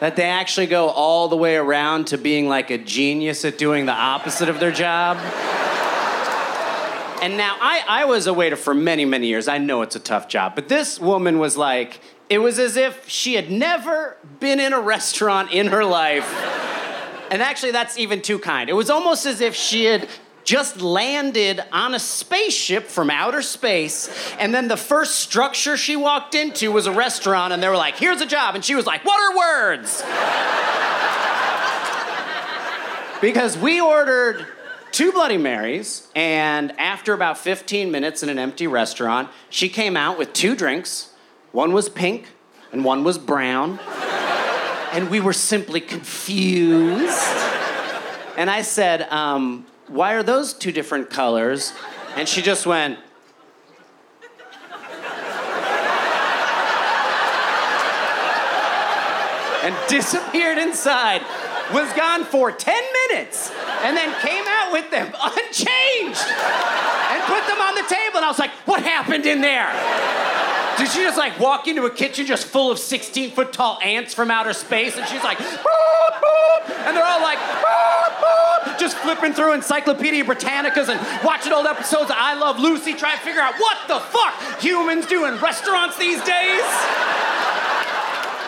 that they actually go all the way around to being like a genius at doing the opposite of their job? And now I, I was a waiter for many, many years. I know it's a tough job. But this woman was like, it was as if she had never been in a restaurant in her life. And actually, that's even too kind. It was almost as if she had just landed on a spaceship from outer space, and then the first structure she walked into was a restaurant, and they were like, here's a job. And she was like, what are words? because we ordered two Bloody Marys, and after about 15 minutes in an empty restaurant, she came out with two drinks. One was pink, and one was brown. and we were simply confused. And I said, um, Why are those two different colors? And she just went, and disappeared inside, was gone for 10 minutes, and then came out with them unchanged and put them on the table. And I was like, What happened in there? Did she just like walk into a kitchen just full of 16 foot tall ants from outer space? And she's like, boop, boop, and they're all like, boop, just flipping through Encyclopedia Britannicas and watching old episodes of I Love Lucy, trying to figure out what the fuck humans do in restaurants these days.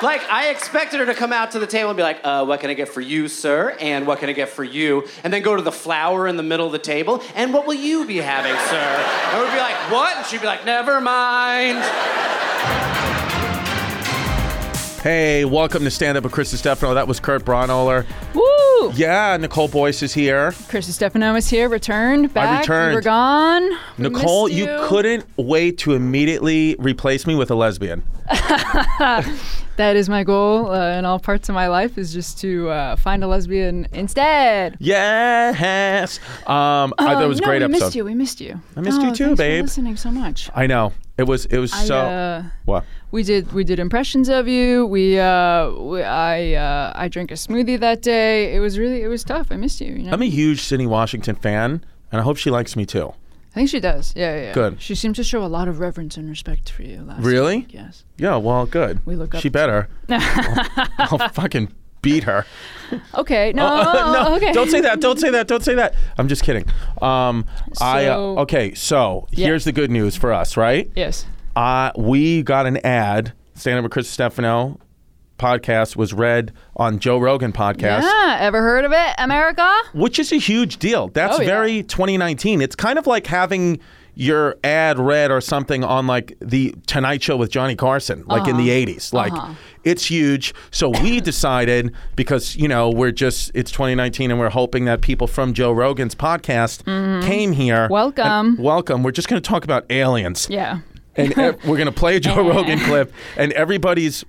Like, I expected her to come out to the table and be like, uh, what can I get for you, sir? And what can I get for you? And then go to the flower in the middle of the table. And what will you be having, sir? And we'd be like, what? And she'd be like, never mind. Hey, welcome to Stand Up with Chris Distefano. That was Kurt Braunohler. Woo! Yeah, Nicole Boyce is here. Chris Distefano is here, returned, back. returned. You were gone. We Nicole, missed you couldn't wait to immediately replace me with a lesbian. That is my goal uh, in all parts of my life is just to uh, find a lesbian instead. Yes. Um, I thought it was a Oh, no, great we episode. missed you. We missed you. I missed you Oh, too, thanks babe. Listening so much. I know. It was it was I, so uh, what? We did we did impressions of you. We, uh, we I uh, I drank a smoothie that day. It was really it was tough. I missed you. you know? I'm a huge Sydnee Washington fan, and I hope she likes me too. I think she does. Yeah, yeah, yeah. Good. She seemed to show a lot of reverence and respect for you last Really? week, Yes. Yeah, well, good. We look up She better. I'll, I'll fucking beat her. Okay. No. no, okay. don't say that. Don't say that. Don't say that. I'm just kidding. Um, I uh, okay. So Yeah. here's the good news for us, right? Yes. Uh, we got an ad. Stand up with Chris Distefano podcast was read on Joe Rogan podcast. Yeah. Ever heard of it, America? which is a huge deal. That's Oh, yeah. very 2019. It's kind of like having your ad read or something on like the Tonight Show with Johnny Carson, like in the Uh-huh. 80s. Like it's huge. So we decided because, you know, we're just it's 2019 and we're hoping that people from Joe Rogan's podcast came here. Mm-hmm. Welcome. Welcome. We're just going to talk about aliens. Yeah. And we're going to play a Joe Rogan clip and everybody's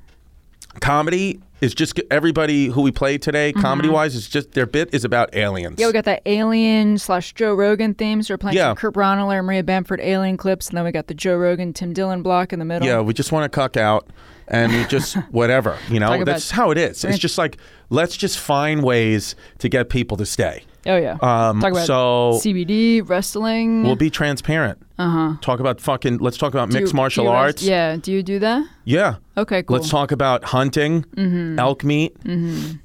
comedy is just everybody who we played today comedy wise is just their bit is about aliens. Mm-hmm. Yeah, we got that Alien slash Joe Rogan theme. So we're playing Yeah. some Kurt and Maria Bamford Alien clips, and then we got the Joe Rogan Tim Dillon block in the middle. Yeah, we just want to cuck out and we just whatever, you know. Talk about- That's how it is. It's just like let's just find ways to get people to stay. Oh yeah. Um, Talk about so CBD, wrestling. we'll be transparent. Uh-huh. Talk about fucking let's talk about Do you- mixed do martial you arts. Yeah. Do you do that? Yeah. Okay. Cool. Let's talk about hunting, elk meat.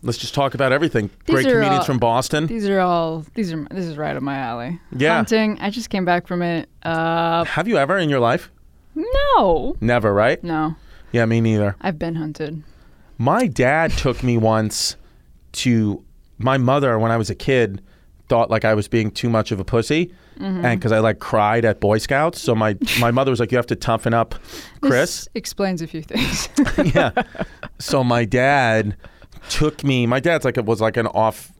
Let's just talk about everything. These Great are comedians all- from Boston. These are all. These are. This is right up my alley. Yeah. Hunting. I just came back from it. Uh, Have you ever in your life? no. Never, right? No. Yeah, me neither. I've been hunted. My dad took me once to my mother when I was a kid thought like I was being too much of a pussy Mm-hmm. and cuz I like cried at boy scouts so my my mother was like you have to toughen up Chris This explains a few things. yeah so my dad took me my dad's like it was like an off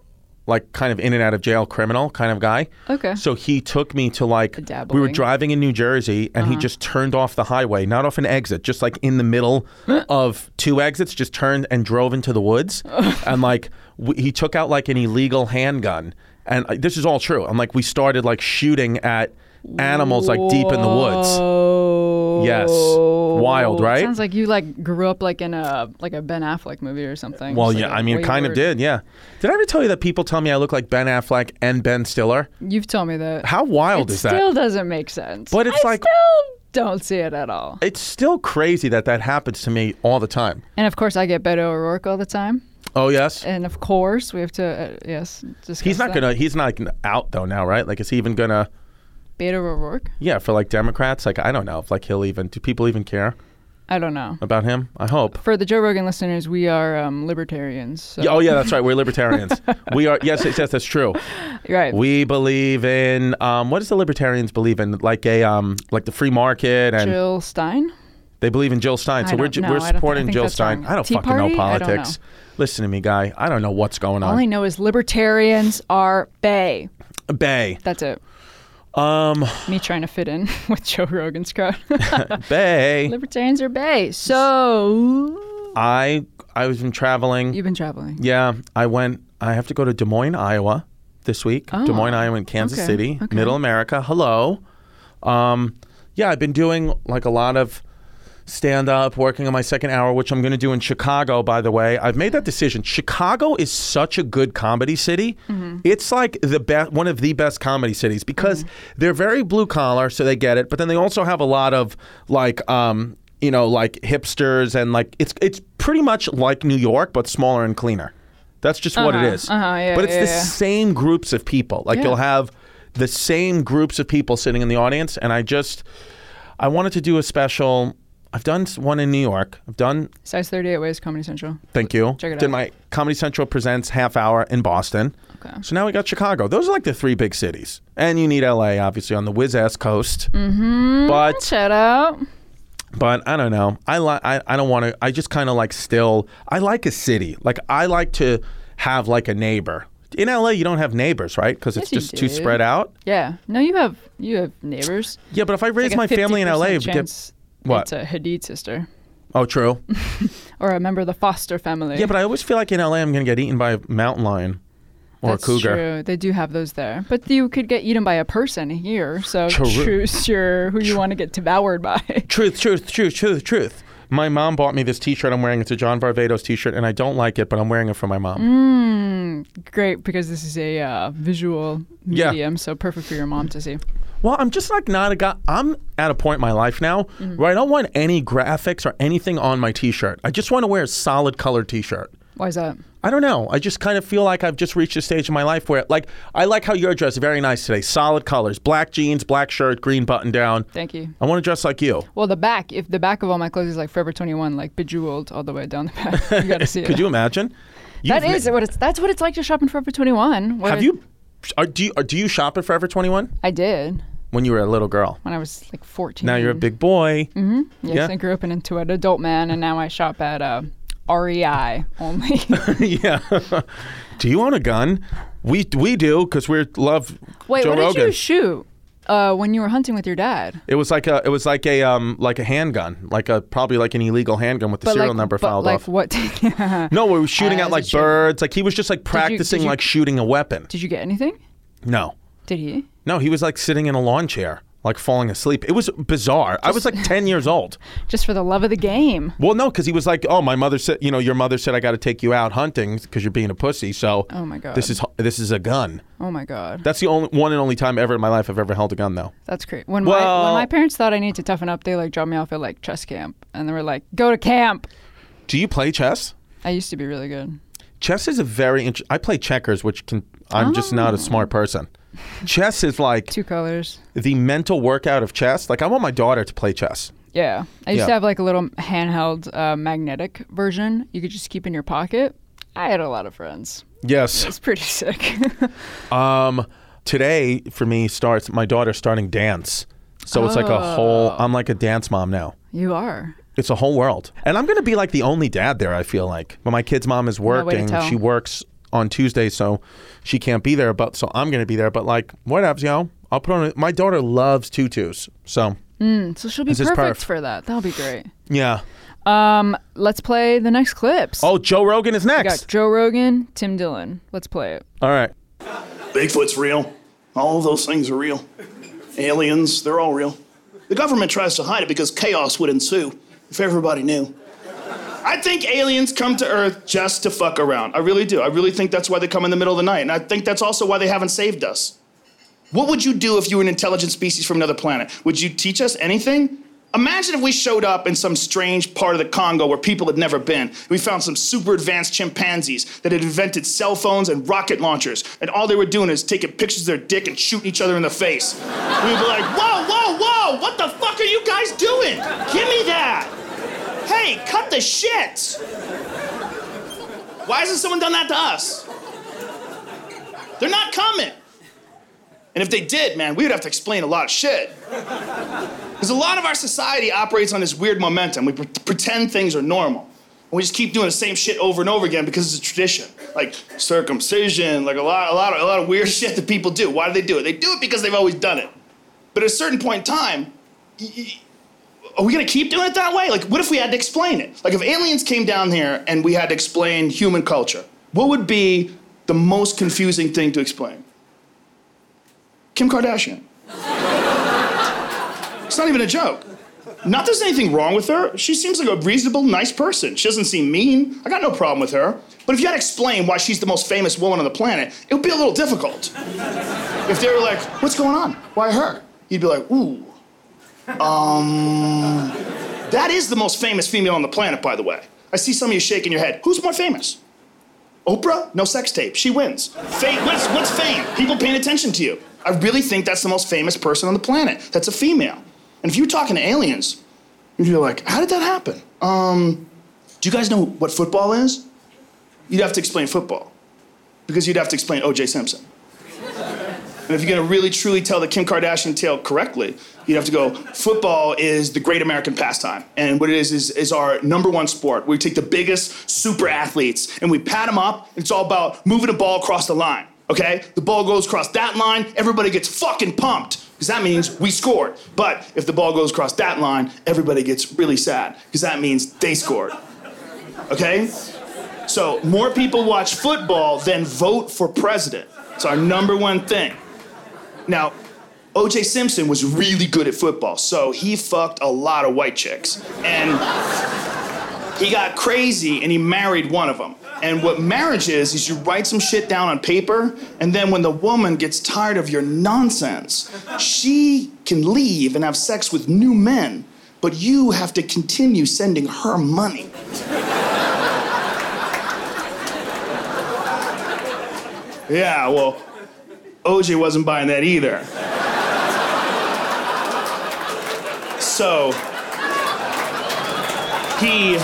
like kind of in and out of jail criminal kind of guy Okay. so he took me to like we were driving in New Jersey and Uh-huh. he just turned off the highway, not off an exit, just like in the middle of two exits, just turned and drove into the woods. and like w- he took out like an illegal handgun and uh, this is all true. I'm like, we started like shooting at animals like deep in the woods. Whoa. Yes. Wild, right? Sounds like you like grew up like in a like a Ben Affleck movie or something. Well, Just yeah, like a I mean, it kind of did, yeah. Did I ever tell you that people tell me I look like Ben Affleck and Ben Stiller? You've told me that. How wild it is that? still doesn't make sense. But it's I like- still don't see it at all. It's still crazy that that happens to me all the time. And of course, I get Beto O'Rourke all the time. Oh yes, And of course, we have to uh, yes. He's not that. gonna. He's not out though now, right? Like, is he even gonna? Beto O'Rourke. Yeah, for like Democrats, like I don't know if like he'll even. Do people even care I don't know. about him? I hope. For the Joe Rogan listeners, we are um, libertarians. So. Yeah, oh yeah, that's right. We're libertarians. we are. Yes, yes, yes, that's true. right. We believe in. Um, what does the libertarians believe in? Like a um, like the free market, and Jill Stein. they believe in Jill Stein. So we're don't ju- know. we're I don't thi- I supporting think Jill that's Stein. wrong. I don't Tea fucking Party? know I don't politics. Listen to me, guy. I don't know what's going on. All I on. know is libertarians are bay. Bay, That's it. Um, Me trying to fit in with Joe Rogan's crowd. Bay. libertarians are bay. So I I was been traveling. you've been traveling. Yeah, I went. I have to go to Des Moines, Iowa, this week. Oh, Des Moines, Iowa, and Kansas okay, City, okay. Middle America. Hello. Um, yeah, I've been doing like a lot of stand up, working on my second hour, which I'm going to do in Chicago. By the way, I've made that decision. Chicago is such a good comedy city. Mm-hmm. It's like the best, one of the best comedy cities because Mm-hmm. they're very blue collar, so they get it. But then they also have a lot of like. Um, you know, like hipsters and like it's it's pretty much like New York but smaller and cleaner. That's just what it Uh-huh, is. uh-huh, yeah, but it's yeah, the yeah. same groups of people. Like you'll have the same groups of people sitting in the audience, and I just I wanted to do a special. I've done one in New York. I've done. Size 38 Ways Comedy Central. Thank you. Check it Did out. my Comedy Central presents half hour in Boston. Okay. So now we got Chicago. Those are like the three big cities, and you need LA obviously on the whiz ass coast. Mm-hmm. But Shout out. but I don't know. I like. I, I don't want to. I just kind of like still. I like a city. Like I like to have like a neighbor. In LA, you don't have neighbors, right? Because it's Yes, just too spread out. Yeah. No, you have you have neighbors. Yeah, but if I raise Like my family in LA, chance what? It's a Hadid sister oh, true. or a member of the Foster family. yeah, but I always feel like in LA, I'm gonna get eaten by a mountain lion or That's a cougar. True. They do have those there, but you could get eaten by a person here. So True. choose your who you want to get devoured by. Truth, truth, truth, truth, truth. My mom bought me this T-shirt I'm wearing. It's a John Varvatos T-shirt, and I don't like it, but I'm wearing it for my mom. Great, because this is a uh, visual Yeah. medium, so perfect for your mom to see. Well, I'm just like not a guy. I'm at a point in my life now where I don't want any graphics or anything on my T-shirt. I just want to wear a solid color T-shirt. Why is that? I don't know. I just kind of feel like I've just reached a stage in my life where, like, I like how you're dressed. Very nice today. Solid colors: black jeans, black shirt, green button down. Thank you. I want to dress like you. Well, the back, if the back of all my clothes is like Forever 21, like bejeweled all the way down the back, you gotta see it. Could you imagine? That You've is ma- what it's. That's what it's like to shop in Forever 21. where Have you? Are, do you? Are, do you shop at Forever 21 I did when you were a little girl? when I was like 14. Now you're a big boy. Yes, yeah. I grew up into an adult man, and now I shop at uh, REI only. yeah. do you own a gun? We we do because we love Wait, Joe what Rogan. did you shoot uh, when you were hunting with your dad? It was like a it was like a um like a handgun, like a probably like an illegal handgun with the serial like, number but filed like off. what? No, we were shooting As at like birds. Like he was just like practicing you- like shooting a weapon. Did you get anything? No, Did he? no, he was like sitting in a lawn chair, like falling asleep. It was bizarre. I was like ten years old. Just for the love of the game. Well, no, because he was like, "Oh, my mother said, you know, your mother said I got to take you out hunting because you're being a pussy." So, Oh my god. this is this is a gun. Oh my god. That's the only one and only time ever in my life I've ever held a gun, though. That's great. When my Well- when my parents thought I needed to toughen up, they like dropped me off at like chess camp, and they were like, "Go to camp." Do you play chess? I used to be really good. Chess is a very. Int- I play checkers, which can. I'm just not a oh. smart person. Chess is like Two colors. the mental workout of chess. Like I want my daughter to play chess. Yeah, I used Yeah. to have like a little handheld uh, magnetic version. You could just keep in your pocket. I had a lot of friends. Yes. It's pretty sick. Um, today for me starts my daughter starting dance. So it's like a whole. Oh. I'm like a dance mom now. you are. It's a whole world, and I'm gonna be like the only dad there. I feel like, but my kid's mom is working. tell. She works on Tuesday, so she can't be there. But so I'm gonna be there. But like, whatever, you know. I'll put on. A, my daughter loves tutus, so Mm, so she'll be This is perfect for that. That'll be great. yeah. Um, let's play the next clips. Oh, Joe Rogan is we got next. Joe Rogan, Tim Dillon. Let's play it. All right. Bigfoot's real. All of those things are real. Aliens, they're all real. The government tries to hide it because chaos would ensue if everybody knew. I think aliens come to Earth just to fuck around. I really do. I really think that's why they come in the middle of the night. And I think that's also why they haven't saved us. What would you do if you were an intelligent species from another planet? Would you teach us anything? Imagine if we showed up in some strange part of the Congo where people had never been. We found some super advanced chimpanzees that had invented cell phones and rocket launchers, and all they were doing is taking pictures of their dick and shooting each other in the face. We'd be like, whoa, whoa, whoa, what the fuck are you guys doing? Give me that. Cut the shit. Why hasn't someone done that to us? They're not coming. And if they did, man, we would have to explain a lot of shit. Because a lot of our society operates on this weird momentum. We pre- pretend things are normal. And we just keep doing the same shit over and over again because it's a tradition. Like circumcision, like a lot, a lot, of, a lot of weird shit that people do. Why do they do it? They do it because they've always done it. But at a certain point in time, y- y- are we gonna keep doing it that way? Like, what if we had to explain it? Like, if aliens came down here and we had to explain human culture, what would be the most confusing thing to explain? Kim Kardashian. it's not even a joke. Not there's anything wrong with her. She seems like a reasonable, nice person. She doesn't seem mean. I got no problem with her. But if you had to explain why she's the most famous woman on the planet, it would be a little difficult. If they were like, what's going on? Why her? You'd be like, ooh. Um, that is the most famous female on the planet, by the way. I see some of you shaking your head. Who's more famous? Oprah? No sex tape. She wins. Fame, what's, what's fame? People paying attention to you. I really think that's the most famous person on the planet. That's a female. And if you're talking to aliens, you'd be like, how did that happen? Um, do you guys know what football is? You'd have to explain football. Because you'd have to explain O.J. Simpson. And if you're gonna really truly tell the Kim Kardashian tale correctly, you'd have to go, football is the great American pastime. And what it is, is, is our number one sport. We take the biggest super athletes and we pat them up. It's all about moving the ball across the line, okay? The ball goes across that line, everybody gets fucking pumped, because that means we scored. But if the ball goes across that line, everybody gets really sad, because that means they scored, okay? So more people watch football than vote for president. It's our number one thing. Now, O.J. Simpson was really good at football, so he fucked a lot of white chicks. And he got crazy and he married one of them. And what marriage is, is you write some shit down on paper, and then when the woman gets tired of your nonsense, she can leave and have sex with new men, but you have to continue sending her money. Yeah, well, OJ wasn't buying that either. So, he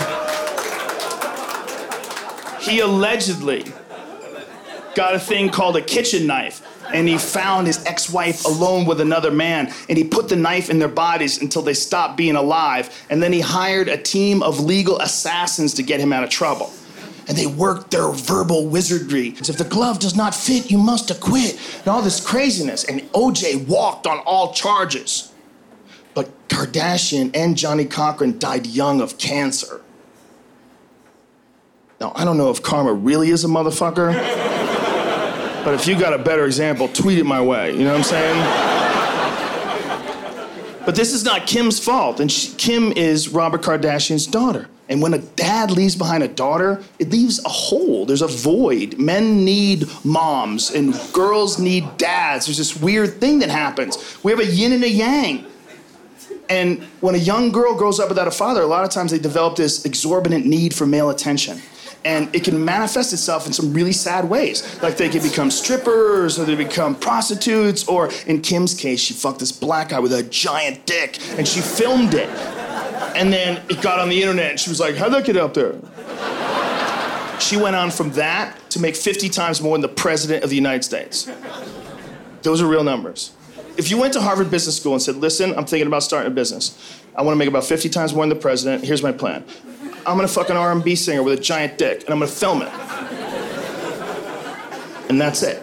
he allegedly got a thing called a kitchen knife and he found his ex-wife alone with another man and he put the knife in their bodies until they stopped being alive and then he hired a team of legal assassins to get him out of trouble and they worked their verbal wizardry. If the glove does not fit, you must acquit. And all this craziness. And OJ walked on all charges. But Kardashian and Johnnie Cochran died young of cancer. Now, I don't know if karma really is a motherfucker, but if you got a better example, tweet it my way. You know what I'm saying? But this is not Kim's fault, and she, Kim is Robert Kardashian's daughter. And when a dad leaves behind a daughter, it leaves a hole. There's a void. Men need moms, and girls need dads. There's this weird thing that happens. We have a yin and a yang. And when a young girl grows up without a father, a lot of times they develop this exorbitant need for male attention. And it can manifest itself in some really sad ways. Like they can become strippers, or they become prostitutes, or in Kim's case, she fucked this black guy with a giant dick, and she filmed it. And then it got on the internet, and she was like, How'd that get out there? She went on from that to make 50 times more than the president of the United States. Those are real numbers. If you went to Harvard Business School and said, listen, I'm thinking about starting a business. I want to make about 50 times more than the president. Here's my plan. I'm gonna fuck an R&B singer with a giant dick, and I'm gonna film it. And that's it.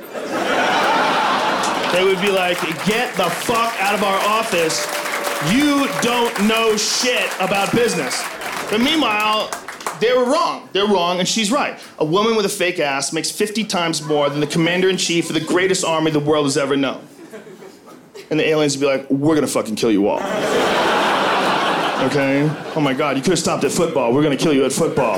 They would be like, get the fuck out of our office. You don't know shit about business. But meanwhile, they were wrong. They're wrong, and she's right. A woman with a fake ass makes 50 times more than the commander in chief of the greatest army the world has ever known. And the aliens would be like, we're gonna fucking kill you all. Okay? Oh my god, you could have stopped at football. We're gonna kill you at football.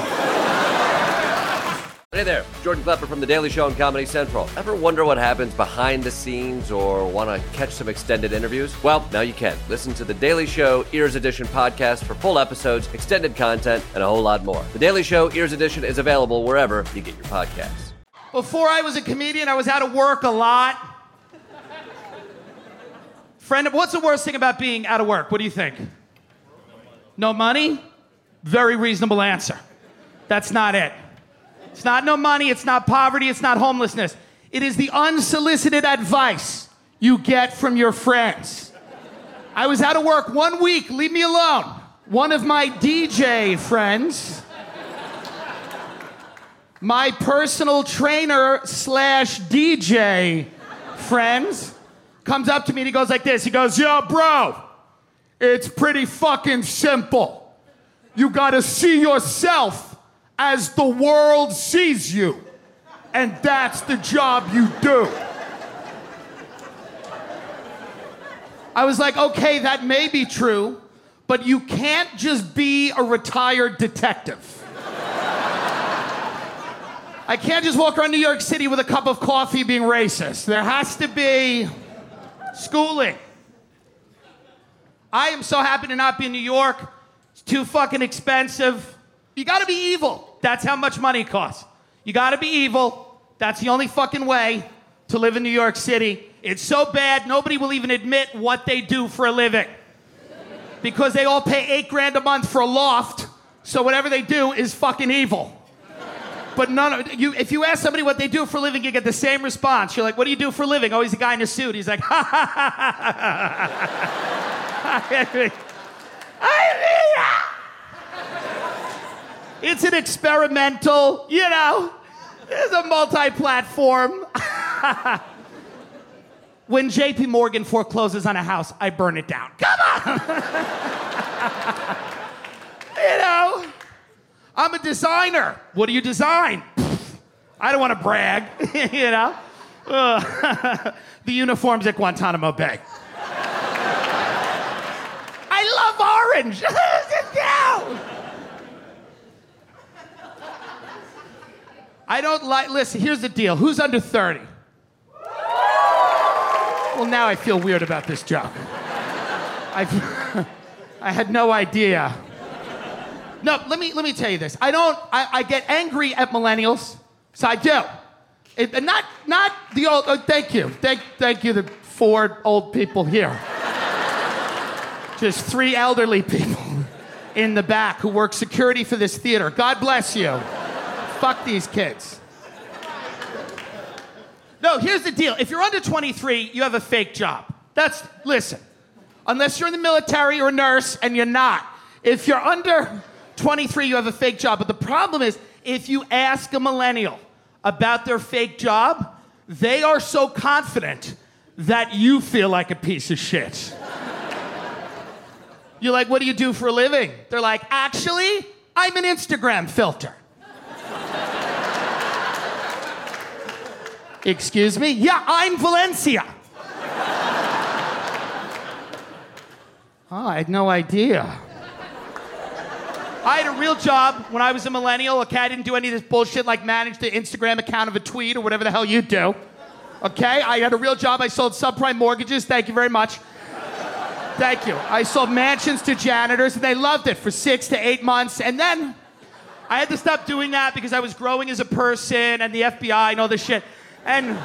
Hey there, Jordan Klepper from The Daily Show on Comedy Central. Ever wonder what happens behind the scenes or want to catch some extended interviews? Well, now you can. Listen to The Daily Show Ears Edition podcast for full episodes, extended content, and a whole lot more. The Daily Show Ears Edition is available wherever you get your podcasts. Before I was a comedian, I was out of work a lot. Friend, what's the worst thing about being out of work? What do you think? No money? Very reasonable answer. That's not it. It's not no money, it's not poverty, it's not homelessness. It is the unsolicited advice you get from your friends. I was out of work one week, leave me alone. One of my DJ friends, my personal trainer slash DJ friends, comes up to me and he goes like this. He goes, Yo, bro, it's pretty fucking simple. You gotta see yourself as the world sees you. And that's the job you do. I was like, okay, that may be true, but you can't just be a retired detective. I can't just walk around New York City with a cup of coffee being racist. There has to be schooling. I am so happy to not be in New York. It's too fucking expensive. You gotta be evil. That's how much money costs. You gotta be evil. That's the only fucking way to live in New York City. It's so bad, nobody will even admit what they do for a living. Because they all pay eight grand a month for a loft, so whatever they do is fucking evil. But none of you, if you ask somebody what they do for a living, you get the same response. You're like, what do you do for a living? Oh, he's a guy in a suit. He's like, ha ha ha ha ha ha. It's an experimental, you know, it's a multi platform. when JP Morgan forecloses on a house, I burn it down. Come on! you know, I'm a designer. What do you design? I don't want to brag, you know? The uniforms at Guantanamo Bay. I love orange. Down. I don't like, listen, here's the deal. Who's under 30? Well, now I feel weird about this joke. I, I had no idea. No, let me, let me tell you this. I don't, I, I get angry at millennials. So I do. It, and not, not the old, oh, thank you. Thank, thank you, the four old people here. Just three elderly people in the back who work security for this theater. God bless you. Fuck these kids. No, here's the deal. If you're under 23, you have a fake job. That's, listen, unless you're in the military or a nurse, and you're not. If you're under 23, you have a fake job. But the problem is, if you ask a millennial about their fake job, they are so confident that you feel like a piece of shit. You're like, what do you do for a living? They're like, actually, I'm an Instagram filter. Excuse me? Yeah, I'm Valencia. Oh, I had no idea. I had a real job when I was a millennial. Okay, I didn't do any of this bullshit like manage the Instagram account of a tweet or whatever the hell you do. Okay, I had a real job. I sold subprime mortgages. Thank you very much. Thank you. I sold mansions to janitors and they loved it for six to eight months. And then I had to stop doing that because I was growing as a person and the FBI and all this shit. And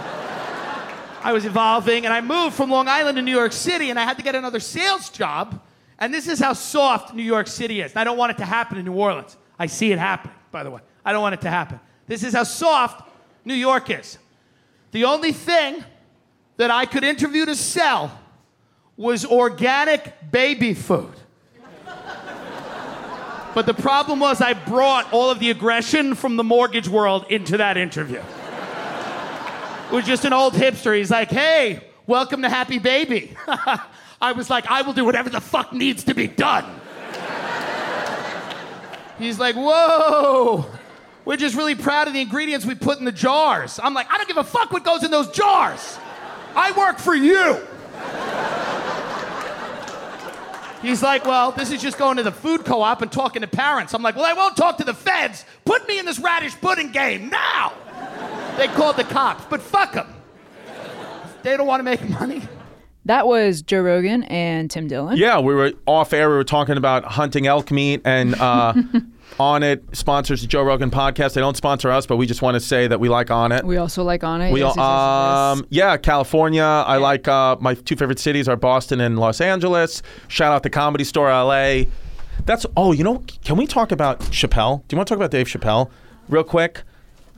I was evolving, and I moved from Long Island to New York City, and I had to get another sales job. And this is how soft New York City is. I don't want it to happen in New Orleans. I see it happening, by the way. I don't want it to happen. This is how soft New York is. The only thing that I could interview to sell was organic baby food. But the problem was, I brought all of the aggression from the mortgage world into that interview was just an old hipster. He's like, hey, welcome to Happy Baby. I was like, I will do whatever the fuck needs to be done. He's like, whoa, we're just really proud of the ingredients we put in the jars. I'm like, I don't give a fuck what goes in those jars. I work for you. He's like, well, this is just going to the food co-op and talking to parents. I'm like, well, I won't talk to the feds. Put me in this radish pudding game now. They called the cops, but fuck them. They don't want to make money. That was Joe Rogan and Tim Dillon. Yeah, we were off air. We were talking about hunting elk meat, and uh, Onnit sponsors the Joe Rogan podcast. They don't sponsor us, but we just want to say that we like Onnit. We also like Onnit. We yes, um, yeah, California. I like uh, my two favorite cities are Boston and Los Angeles. Shout out the Comedy Store LA. That's oh, you know, can we talk about Chappelle? Do you want to talk about Dave Chappelle real quick?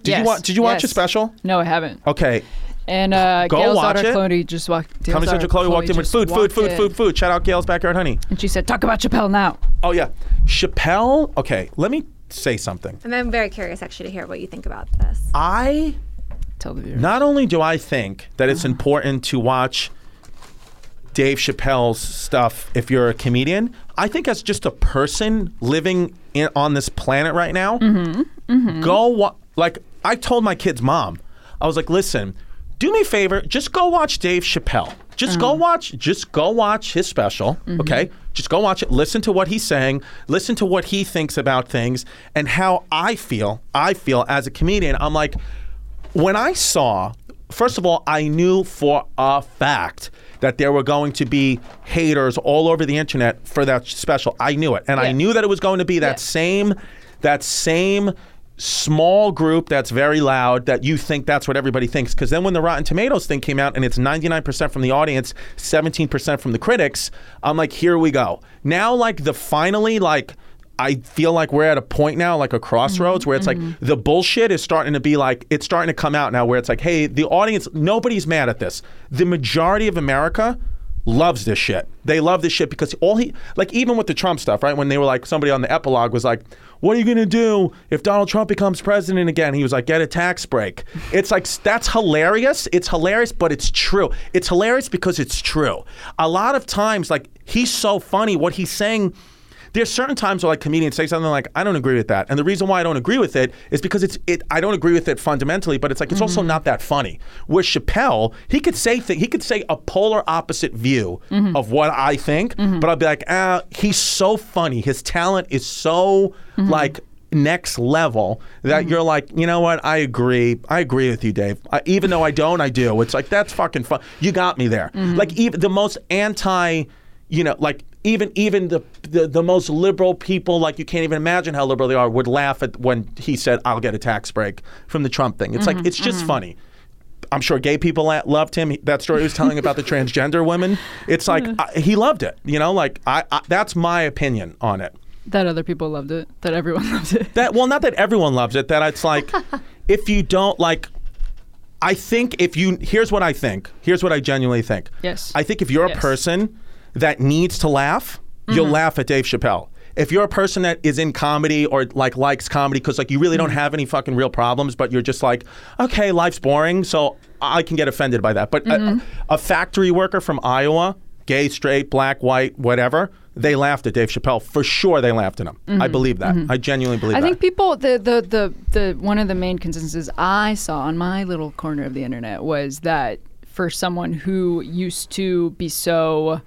Did you watch? Did you watch yes. his special? No, I haven't. Okay, And uh, Go Gail's watch daughter it. Chloe just walked. Gail's Comedy daughter Central. Chloe walked in with food, food, food, in, food, food. Shout out Gail's Backyard Honey. And she said, "Talk about Chappelle now." Oh yeah, Chappelle. Okay, let me say something. And I'm very curious actually to hear what you think about this. I Tell the viewers. not only do I think that it's important to watch Dave Chappelle's stuff if you're a comedian, I think as just a person living in, on this planet right now, go wa- like I told my kid's mom, I was like, listen, do me a favor, just go watch Dave Chappelle. Just go mm-hmm. watch, just go watch his special, mm-hmm. okay? Just go watch it. Listen to what he's saying. Listen to what he thinks about things and how I feel. I feel as a comedian. I'm like, when I saw, first of all, I knew for a fact that there were going to be haters all over the internet for that special. I knew it, and I Yeah. knew that it was going to be that Yeah. same, that same small group that's very loud that you think that's what everybody thinks because then when the rotten tomatoes thing came out and it's 99% from the audience 17% from the critics i'm like here we go now like the finally like I feel like we're at a point now, like a crossroads, mm-hmm. where it's like mm-hmm. the bullshit is starting to be like it's starting to come out now. Where it's like, hey, the audience, nobody's mad at this. The majority of America loves this shit. They love this shit because all he like even with the Trump stuff, right? When they were like somebody on the epilogue was like, "What are you gonna do if Donald Trump becomes president again?" He was like, "Get a tax break." It's like that's hilarious. It's hilarious, but it's true. It's hilarious because it's true. A lot of times, like he's so funny. What he's saying there's certain times where like comedians say something like I don't agree with that, and the reason why I don't agree with it is because it's it. I don't agree with it fundamentally, but it's like it's also mm-hmm. not that funny. Where Chappelle, he could say th- he could say a polar opposite view mm-hmm. of what I think, mm-hmm. but I'll be like, ah, he's so funny. His talent is so like next level that you're like, you know what? I agree. I agree with you, Dave. I, even though I don't, I do. It's like that's fucking fun. You got me there. Like even the most anti, you know, like even even the, the the most liberal people, like you can't even imagine how liberal they are, would laugh at when he said, "I'll get a tax break" from the Trump thing. It's like mm-hmm, it's just mm-hmm. funny. I'm sure gay people loved him. That story he was telling about the transgender women. It's like I, he loved it. You know, like I, I that's my opinion on it. That other people loved it. That everyone loved it. That well, not that everyone loves it. That it's like, if you don't like, I think if you here's what I think. Here's what I genuinely think. Yes. I think if you're a person that needs to laugh, you'll mm-hmm. laugh at Dave Chappelle. If you're a person that is in comedy or like likes comedy because like you really don't mm-hmm. have any fucking real problems, but you're just like, okay, life's boring, so I can get offended by that. But a, mm-hmm. a factory worker from Iowa, gay, straight, black, white, whatever, they laughed at Dave Chappelle for sure. They laughed at him. I believe that. I genuinely believe that. I that. think people the, the the the one of the main consensus I saw on my little corner of the internet was that for someone who used to be so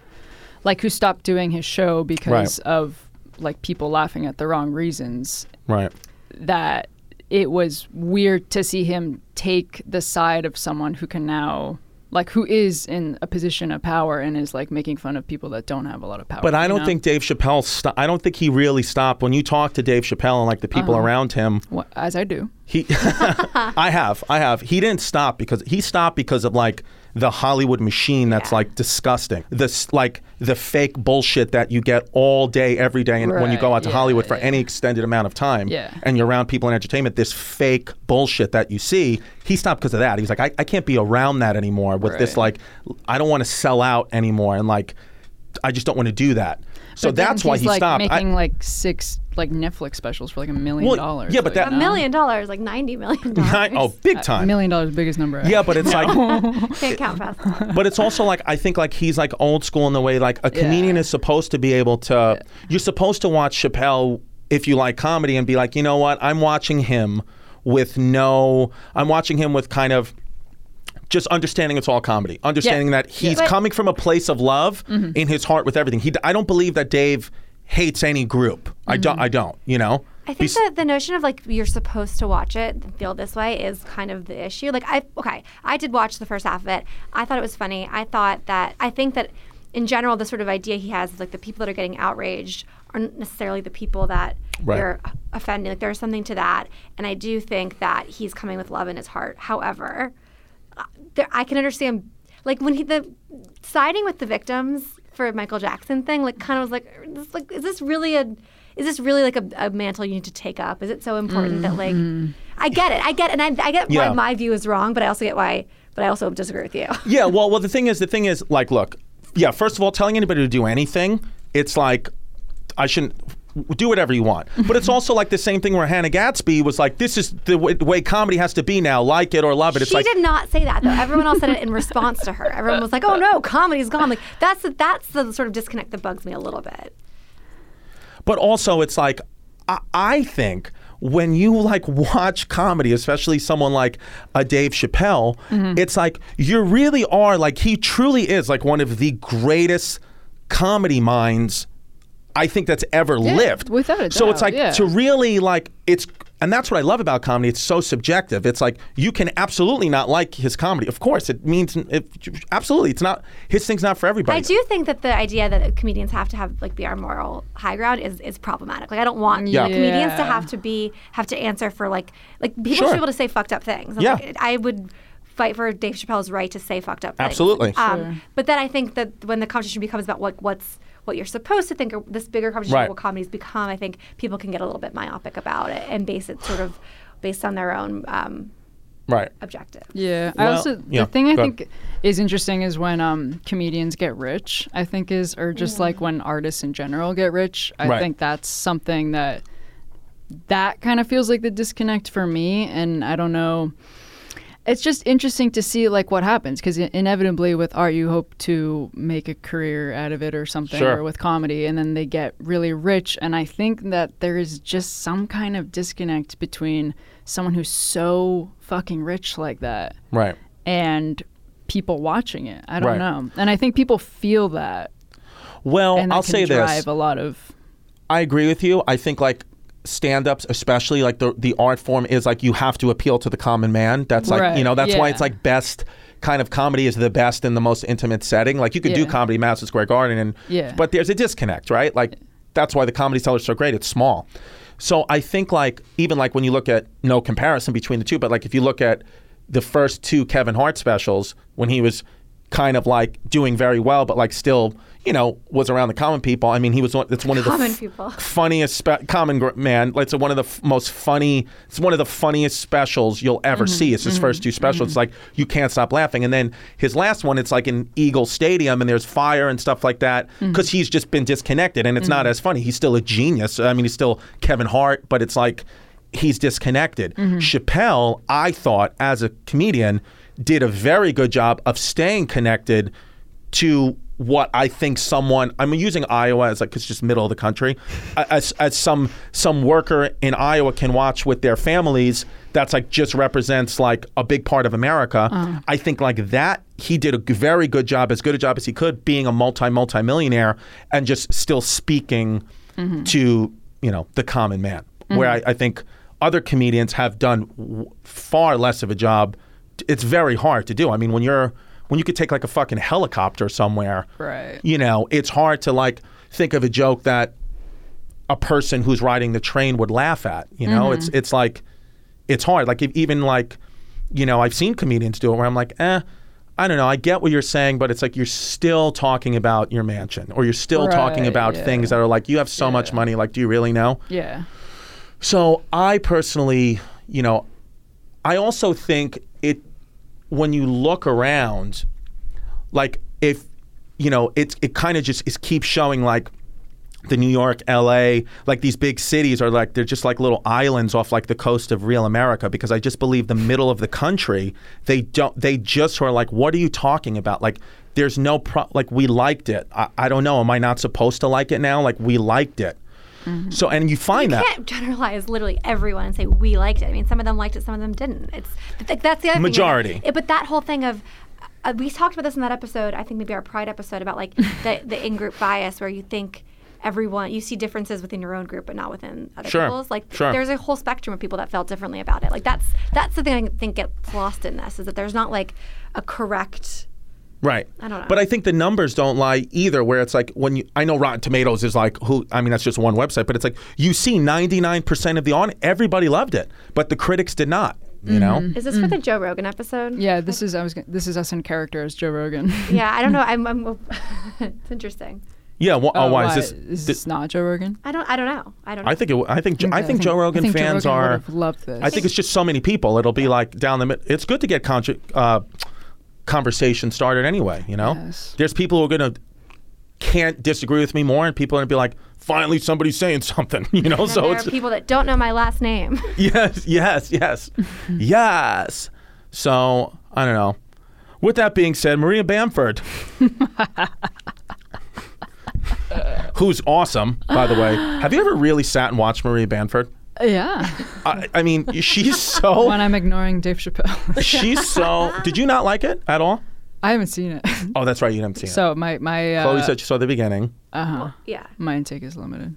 like who stopped doing his show because Right. of like people laughing at the wrong reasons right. that it was weird to see him take the side of someone who can now like who is in a position of power and is like making fun of people that don't have a lot of power. But I don't know? think Dave Chappelle. Sto- I don't think he really stopped. When you talk to Dave Chappelle and like the people uh-huh. around him, Wha- as I do. he. I have, I have. He didn't stop because he stopped because of like the Hollywood machine that's like disgusting. This like the fake bullshit that you get all day, every day, and when you go out to yeah, Hollywood for yeah. any extended amount of time, Yeah. and you're around people in entertainment, this fake bullshit that you see. He stopped because of that. He's like, I, I can't be around that anymore with this like, I don't want to sell out anymore, and like, I just don't want to do that. So that's why he's, he like stopped. I- making like six like Netflix specials for like a million Well, dollars. yeah, but like, that- A no. million dollars, like ninety million dollars. Nine- oh, big A time. million dollars, biggest number. ever. Yeah, but it's like, Can't count fast. but it's also like I think like he's like old school in the way like a comedian Yeah. is supposed to be able to. You're supposed to watch Chappelle if you like comedy and be like, you know what, I'm watching him with no, I'm watching him with kind of just understanding it's all comedy, understanding that he's But- coming from a place of love mm-hmm. in his heart with everything. He, I don't believe that Dave hates any group. I don't. I mm. don't. You know. I think Bes- that the notion of like you're supposed to watch it and feel this way is kind of the issue. Like I okay, I did watch the first half of it. I thought it was funny. I thought that I think that in general the sort of idea he has is like the people that are getting outraged aren't necessarily the people that Right. you're offending. Like there's something to that, and I do think that he's coming with love in his heart. However, there, I can understand like when he the siding with the victims for Michael Jackson thing like kind of was like er, this like is this really a is this really like a, a mantle you need to take up is it so important that like mm-hmm. I get it I get and I, I get Yeah. why my view is wrong but I also get why but I also disagree with you Yeah, well, well, the thing is, the thing is, like, look, yeah. First of all, telling anybody to do anything, it's like, I shouldn't do whatever you want. But it's also like the same thing where Hannah Gadsby was like, this is the way, way comedy has to be now, like it or love it. It's she like, did not say that though. Everyone else said it in response to her. Everyone was like oh no comedy's gone. Like that's the, that's the sort of disconnect that bugs me a little bit. But also it's like, I, I think when you like watch comedy, especially someone like a Dave Chappelle, mm-hmm. it's like you really are like he truly is like one of the greatest comedy minds I think that's ever lived. without a So it's like yeah. to really like it's and that's what I love about comedy. It's so subjective. It's like you can absolutely not like his comedy. Of course, it means it, absolutely it's not his thing's not for everybody. I do think that the idea that comedians have to have like be our moral high ground is, is problematic. Like I don't want Yeah. comedians to have to be have to answer for like like people Sure. should be able to say fucked up things. And, Yeah. like, I would fight for Dave Chappelle's right to say fucked up things. Absolutely. Um, But then I think that when the conversation becomes about what what's what you're supposed to think, or this bigger conversation Right. what comedy's become, I think people can get a little bit myopic about it and base it sort of based on their own um, right. objective Yeah, I Well, also yeah, the thing I go ahead. think is interesting is when um, comedians get rich. I think is or just like when artists in general get rich. I Right. think that's something that that kind of feels like the disconnect for me, and I don't know. It's just interesting to see like what happens because inevitably with art you hope to make a career out of it or something Sure. or with comedy and then they get really rich and I think that there is just some kind of disconnect between someone who's so fucking rich like that Right. and people watching it. I don't Right. know. And I think people feel that Well, that I'll say drive this. a lot of I agree with you. I think like stand-ups especially like the the art form is like you have to appeal to the common man. That's like, Right, you know, that's why it's like best kind of comedy is the best in the most intimate setting. Like you can do Yeah. comedy Madison Square Garden and Yeah. but there's a disconnect, right? Like that's why the comedy cellar is so great. It's small. So I think like even like when you look at no comparison between the two, but like if you look at the first two Kevin Hart specials when he was kind of like doing very well, but like still, you know, was around the common people. I mean, he was one. It's one of the Common f- people. funniest spe- common gr- man. It's one of the f- most funny. It's one of the funniest specials you'll ever Mm-hmm. see. It's his first two specials. It's like you can't stop laughing. And then his last one, it's like in Eagle Stadium, and there's fire and stuff like that Mm-hmm. because he's just been disconnected, and it's not as funny. He's still a genius. I mean, he's still Kevin Hart, but it's like he's disconnected. Mm-hmm. Chappelle, I thought, as a comedian, did a very good job of staying connected to what I think someone I'm using Iowa as like it's just middle of the country as as some some worker in Iowa can watch with their families that's like just represents like a big part of America. Uh. I think like that he did a very good job as good a job as he could being a multi multi millionaire and just still speaking mm-hmm. to you know the common man. Where mm-hmm. I, I think other comedians have done w- far less of a job. It's very hard to do. I mean when you're when you could take like a fucking helicopter somewhere Right. you know it's hard to like think of a joke that a person who's riding the train would laugh at you know? It's it's like it's hard. Like if, even like you know i've seen comedians do it where i'm like eh i don't know. I get what you're saying but it's like you're still talking about your mansion or you're still talking about yeah. things that are like you have so much money. Like do you really know? Yeah. so I personally, you know, I also think it when you look around, like if you know, it's it kind of just it keeps showing like the New York, LA, like these big cities are like they're just like little islands off like the coast of real America because I just believe the middle of the country, they don't they just are like, what are you talking about? Like there's no pro like we liked it. I, I don't know. Am I not supposed to like it now? Like we liked it. So and you find that You that can't generalize literally everyone and say we liked it. I mean, some of them liked it, some of them didn't. It's th- that's the other Majority. Thing, yeah. but that whole thing of uh, we talked about this in that episode. I think maybe our Pride episode about like the the in group bias where you think everyone you see differences within your own group but not within other Sure. people's like Sure. there's a whole spectrum of people that felt differently about it like that's that's the thing i think gets lost in this is that there's not like a correct Right. I don't know. But I think the numbers don't lie either. Where it's like when you, I know Rotten Tomatoes is like who. I mean, that's just one website, but it's like you see 99% of the on, everybody loved it, but the critics did not. You know. is this for the joe rogan episode Yeah, this is I was. This is us in character as Joe Rogan. yeah i don't know i'm, I'm it's interesting Yeah. Well, oh, why, is this? Is this not Joe Rogan? i don't i don't know i don't know I think it. I think. I think Joe Rogan I think fans Joe Rogan are. would've loved this. I think it's just so many people. It'll be like down the mid. It's good to get contra- uh, conversation started anyway. You know, Yes. there's people who are gonna can't disagree with me more, and people are gonna be like, finally somebody's saying something. You know, And so there it's are people that don't know my last name yes, yes, yes, yes. So I don't know. With that being said, Maria Bamford, who's awesome, by the way. Have you ever really sat and watched Maria Bamford? Yeah. I, I mean, she's so. when I'm ignoring Dave Chappelle. She's so. Did you not like it at all? I haven't seen it. Oh, that's right. You haven't seen it. so my my uh, Chloe said she saw the beginning. uh-huh. yeah my intake is limited.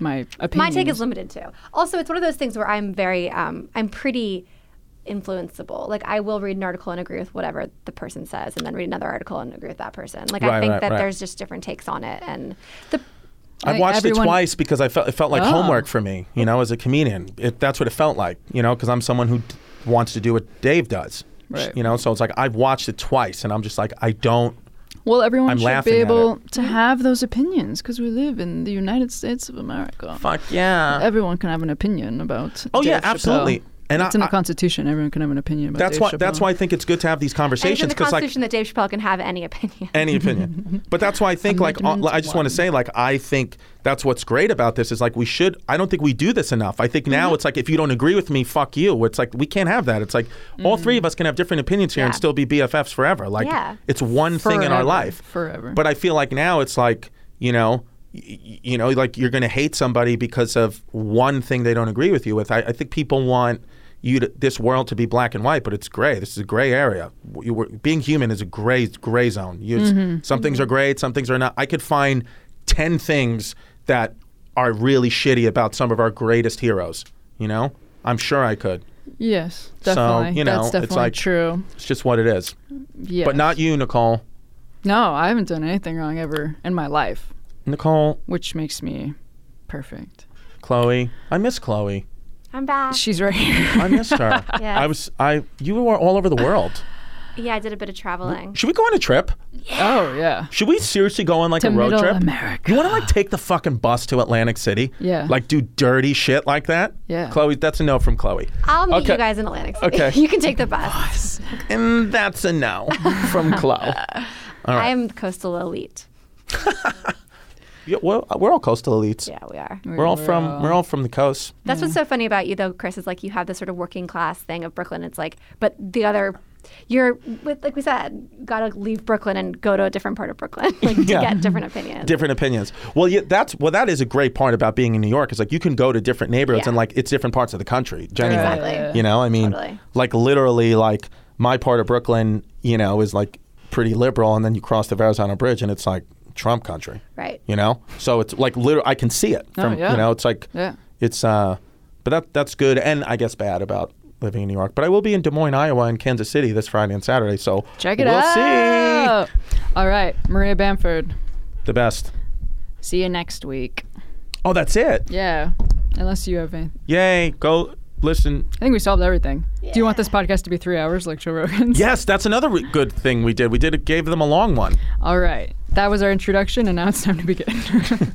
My opinion. my take is limited too also it's one of those things where i'm very um i'm pretty influenceable like i will read an article and agree with whatever the person says and then read another article and agree with that person like i Right, think right, that right. there's just different takes on it and the I watched everyone- it twice because I felt it felt like Oh. homework for me. You know, as a comedian, it, that's what it felt like. You know, because I'm someone who d- wants to do what Dave does. Right. You know, so it's like I've watched it twice, and I'm just like, I don't. Well, everyone I'm should be able to have those opinions because we live in the United States of America. Fuck yeah. Everyone can have an opinion about. Oh, yeah, Dave Chappelle. absolutely. And it's I- in the I- Constitution. Everyone can have an opinion about. That's Dave why. That's why I think it's good to have these and it's in conversations the because like constitution that dave chappelle can have any opinion any opinion. But that's why I think like Amendment I just want to say like I think that's what's great about this is like we should I don't think we do this enough. I think now mm-hmm. it's like if you don't agree with me, fuck you. It's like we can't have that. It's like all mm. three of us can have different opinions here and still be BFFs forever. Like Yeah. it's one thing in our life. Forever. But I feel like now it's like, you know, y- y- you know, like you're going to hate somebody because of one thing they don't agree with you with. I, I think people want you to, this world to be black and white, but it's gray. This is a gray area. You were, being human is a gray gray zone. You, Mm-hmm. Some things are great, some things are not. I could find ten things that are really shitty about some of our greatest heroes. You know, I'm sure I could. Yes, So, definitely. you know, That's it's definitely like- true. It's just what it is. Yes. But not you, Nicole. No, I haven't done anything wrong ever in my life, Nicole, which makes me perfect. Chloe. I miss Chloe. I'm back She's right here. I missed her. Yes. I was I you were all over the world. yeah i did a bit of traveling Should we go on a trip? Oh yeah. Should we seriously go on like To a road Middle trip? America. You want to like take the fucking bus to Atlantic City? Yeah. Like do dirty shit like that? Yeah. Chloe, that's a no from Chloe. i'll meet Okay. you guys in atlantic city Okay. you can take the bus And that's a no from Chloe. i am the coastal elite Yeah, well, uh, we're all coastal elites. yeah we are We're all from we're all from the coast. That's what's mm. so funny about you, though, Chris. Is like you have this sort of working class thing of Brooklyn. It's like, but the other, you're with like we said, got to leave Brooklyn and go to a different part of Brooklyn, like to Yeah. get different opinions. Different opinions. Well, yeah, that's well, that is a great part about being in New York. Is like you can go to different neighborhoods Yeah. and like it's different parts of the country. Genuinely. Exactly. You know, I mean, Totally. like literally, like my part of Brooklyn, you know, is like pretty liberal, and then you cross the Verrazano Bridge, and it's like Trump country. Right. You know, so it's like literally, I can see it Oh, from. yeah. You know, it's like Yeah. it's uh, but that that's good, and I guess bad about living in New York. But I will be in Des Moines, Iowa, and Kansas City this Friday and Saturday. So Check it we'll out. see. All right, Maria Bamford. The best. See you next week. Oh, that's it. Yeah. Unless you have any. Yay! Go listen. I think we solved everything. Do you want this podcast to be three hours like Joe Rogan's? Yes, that's another re- good thing we did. We did it, gave them a long one. All right. That was our introduction, and now it's time to begin.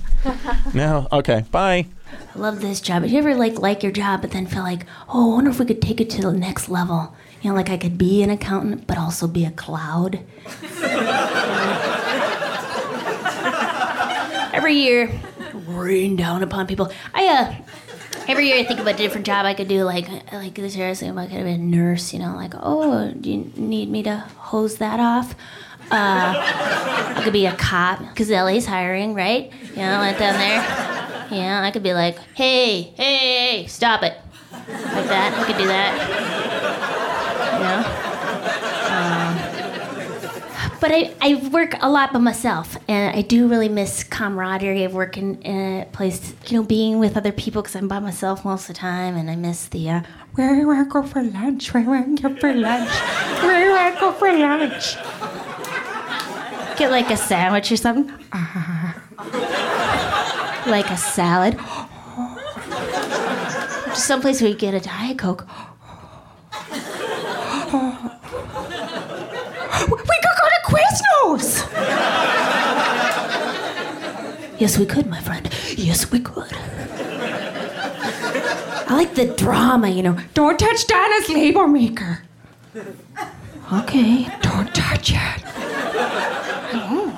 No, okay, bye. I love this job. Do you ever like like your job, but then feel like, oh, I wonder if we could take it to the next level? You know, like I could be an accountant, but also be a cloud. Every year, rain down upon people. I uh, every year I think about a different job I could do. Like like this year I was thinking about I could have been a nurse. You know, like oh, do you need me to hose that off? Uh, I could be a cop because LA's hiring, right? You know, went down there. Yeah, I could be like, hey, hey, stop it. Like that. I could do that. You know? Um, but I, I work a lot by myself, and I do really miss camaraderie of working in a place, you know, being with other people because I'm by myself most of the time, and I miss the, uh, where do I go for lunch? Where do I go for lunch? Where do I go for lunch? Get like a sandwich or something. like a salad. Someplace where you get a Diet Coke. We could go to Quiznos! yes, we could, my friend. Yes, we could. I like the drama, you know. Don't touch Donna's labor maker. Okay, don't touch it. Don't.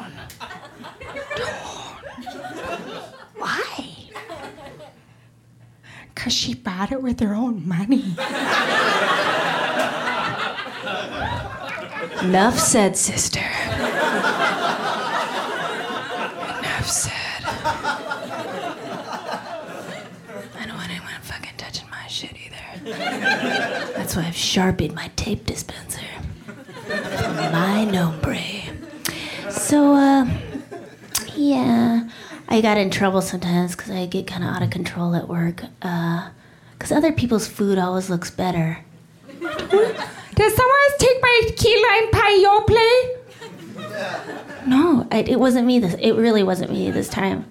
Why? Because she bought it with her own money. Enough said, sister. Enough said. I don't want anyone fucking touching my shit either. That's why I've sharpied my tape dispenser. My nombre. So, uh, yeah, I got in trouble sometimes because I get kind of out of control at work. Uh, because other people's food always looks better. Did someone else take my key lime pie No, I, it wasn't me. This it really wasn't me this time.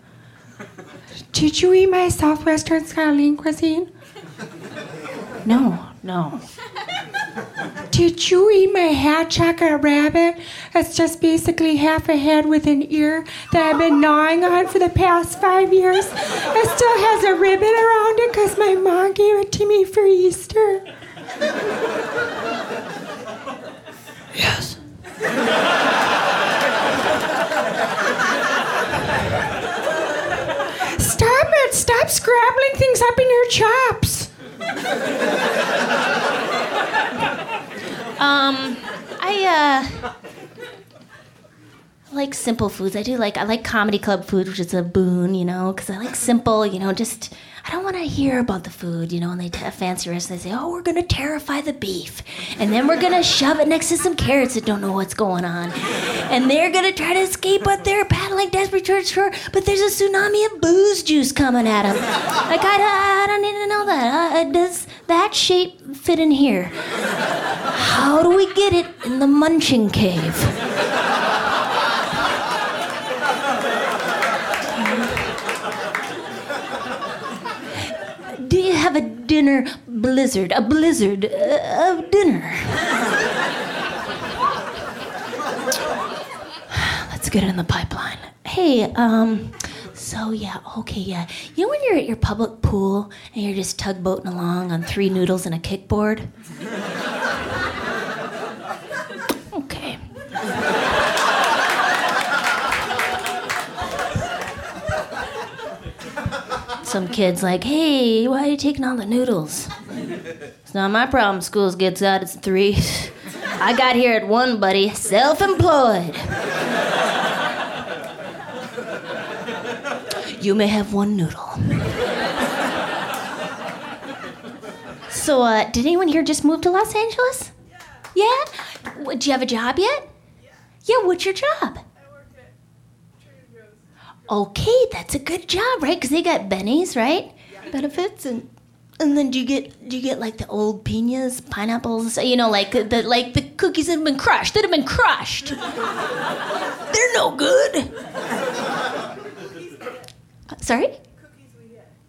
Did you eat my southwestern Skyline cuisine? No, no. Did you eat my hat chocolate rabbit? It's just basically half a head with an ear that I've been gnawing on for the past five years. It still has a ribbon around it because my mom gave it to me for Easter. Yes. Stop it! Stop scrabbling things up in your chops. Um, I uh like simple foods. I do like I like comedy club food, which is a boon, you know, because I like simple, you know, just I don't want to hear about the food, you know. And they t- fancy restaurants, they say, "Oh, we're gonna terrify the beef, and then we're gonna shove it next to some carrots that don't know what's going on, and they're gonna try to escape, but they're paddling desperate towards shore, but there's a tsunami of booze juice coming at them. Like I, don't- I don't need to know that. Uh, does that shape fit in here? How do we get it in the munching cave? Do you have a dinner blizzard? A blizzard uh, of dinner? Let's get it in the pipeline. Hey, um, so yeah, okay, yeah. You know when you're at your public pool and you're just tugboating along on three noodles and a kickboard? Okay. Some kid's like, hey, why are you taking all the noodles? It's not my problem. Schools gets out at three. I got here at one, buddy. Self-employed. You may have one noodle. So, uh, did anyone here just move to Los Angeles? Yeah? W- Do you have a job yet? Yeah, what's your job? Okay, that's a good job, right? Because they got bennies, right? Benefits and and then do you get do you get like the old pinas, pineapples? You know, like the like the cookies that have been crushed, that have been crushed. They're no good. Sorry.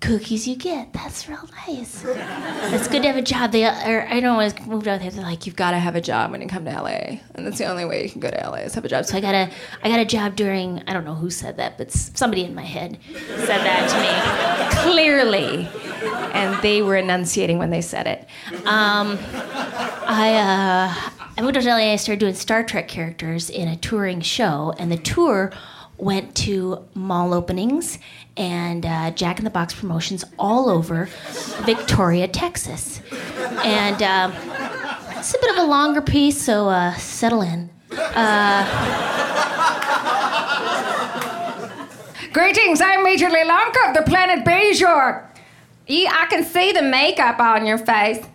Cookies you get. That's real nice. It's good to have a job. They, or I don't always moved out there. They're like, you've got to have a job when you come to LA, and that's the only way you can go to LA is have a job. So I got a, I got a job during. I don't know who said that, but somebody in my head said that to me clearly, and they were enunciating when they said it. Um, I, uh, I moved to LA. I started doing Star Trek characters in a touring show, and the tour went to mall openings and uh, Jack in the Box promotions all over Victoria, Texas. And um, it's a bit of a longer piece, so uh, settle in. Greetings, I'm Major Lelanka of the planet Bajor. I can see the makeup on your face.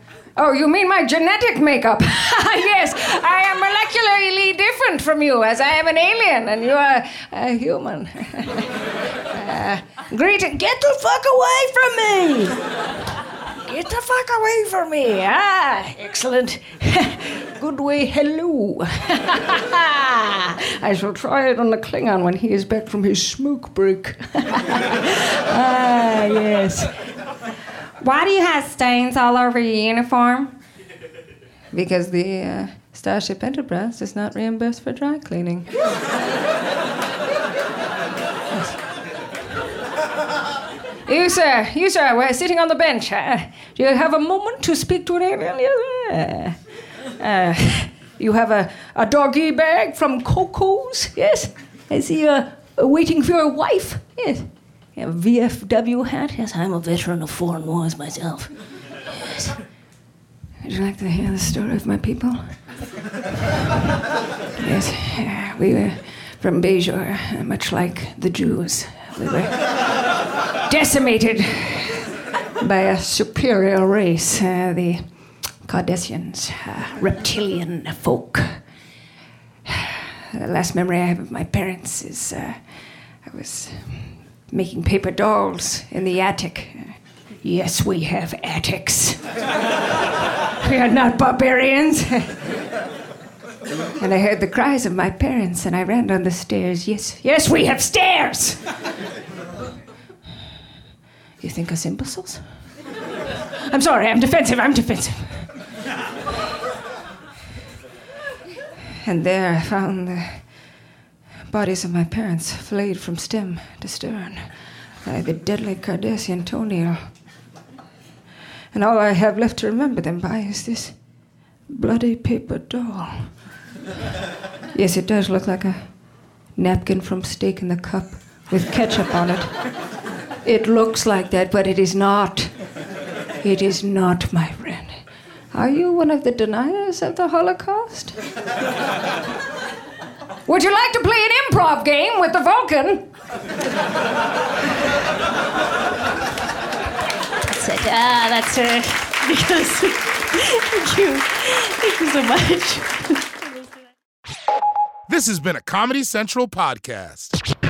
Oh, you mean my genetic makeup? yes, I am molecularly different from you, as I am an alien and you are a human. uh, greeting. Get the fuck away from me! Get the fuck away from me! Ah, excellent. Good way, hello. I shall try it on the Klingon when he is back from his smoke break. ah, yes. Why do you have stains all over your uniform? Because the uh, Starship Enterprise does not reimburse for dry cleaning. You, sir, you, sir, we're sitting on the bench. Uh, do you have a moment to speak to an alien? Uh, you have a, a doggy bag from Coco's? Yes. Is he uh, waiting for your wife? Yes. A VFW hat? Yes, I'm a veteran of foreign wars myself. Yes. Would you like to hear the story of my people? yes, uh, we were from Bajor, much like the Jews. We were decimated by a superior race, uh, the Cardassians, uh, reptilian folk. The last memory I have of my parents is uh, I was making paper dolls in the attic. Yes, we have attics. we are not barbarians. and I heard the cries of my parents, and I ran down the stairs. Yes, yes, we have stairs! You think us imbeciles? I'm sorry, I'm defensive, I'm defensive. And there I found the bodies of my parents flayed from stem to stern by the deadly Cardassian toenail. And all I have left to remember them by is this bloody paper doll. Yes, it does look like a napkin from Steak in the Cup with ketchup on it. It looks like that, but it is not. It is not, my friend. Are you one of the deniers of the Holocaust? Would you like to play an improv game with the Vulcan? That's it. Ah, that's it. Because thank you, thank you so much. This has been a Comedy Central podcast.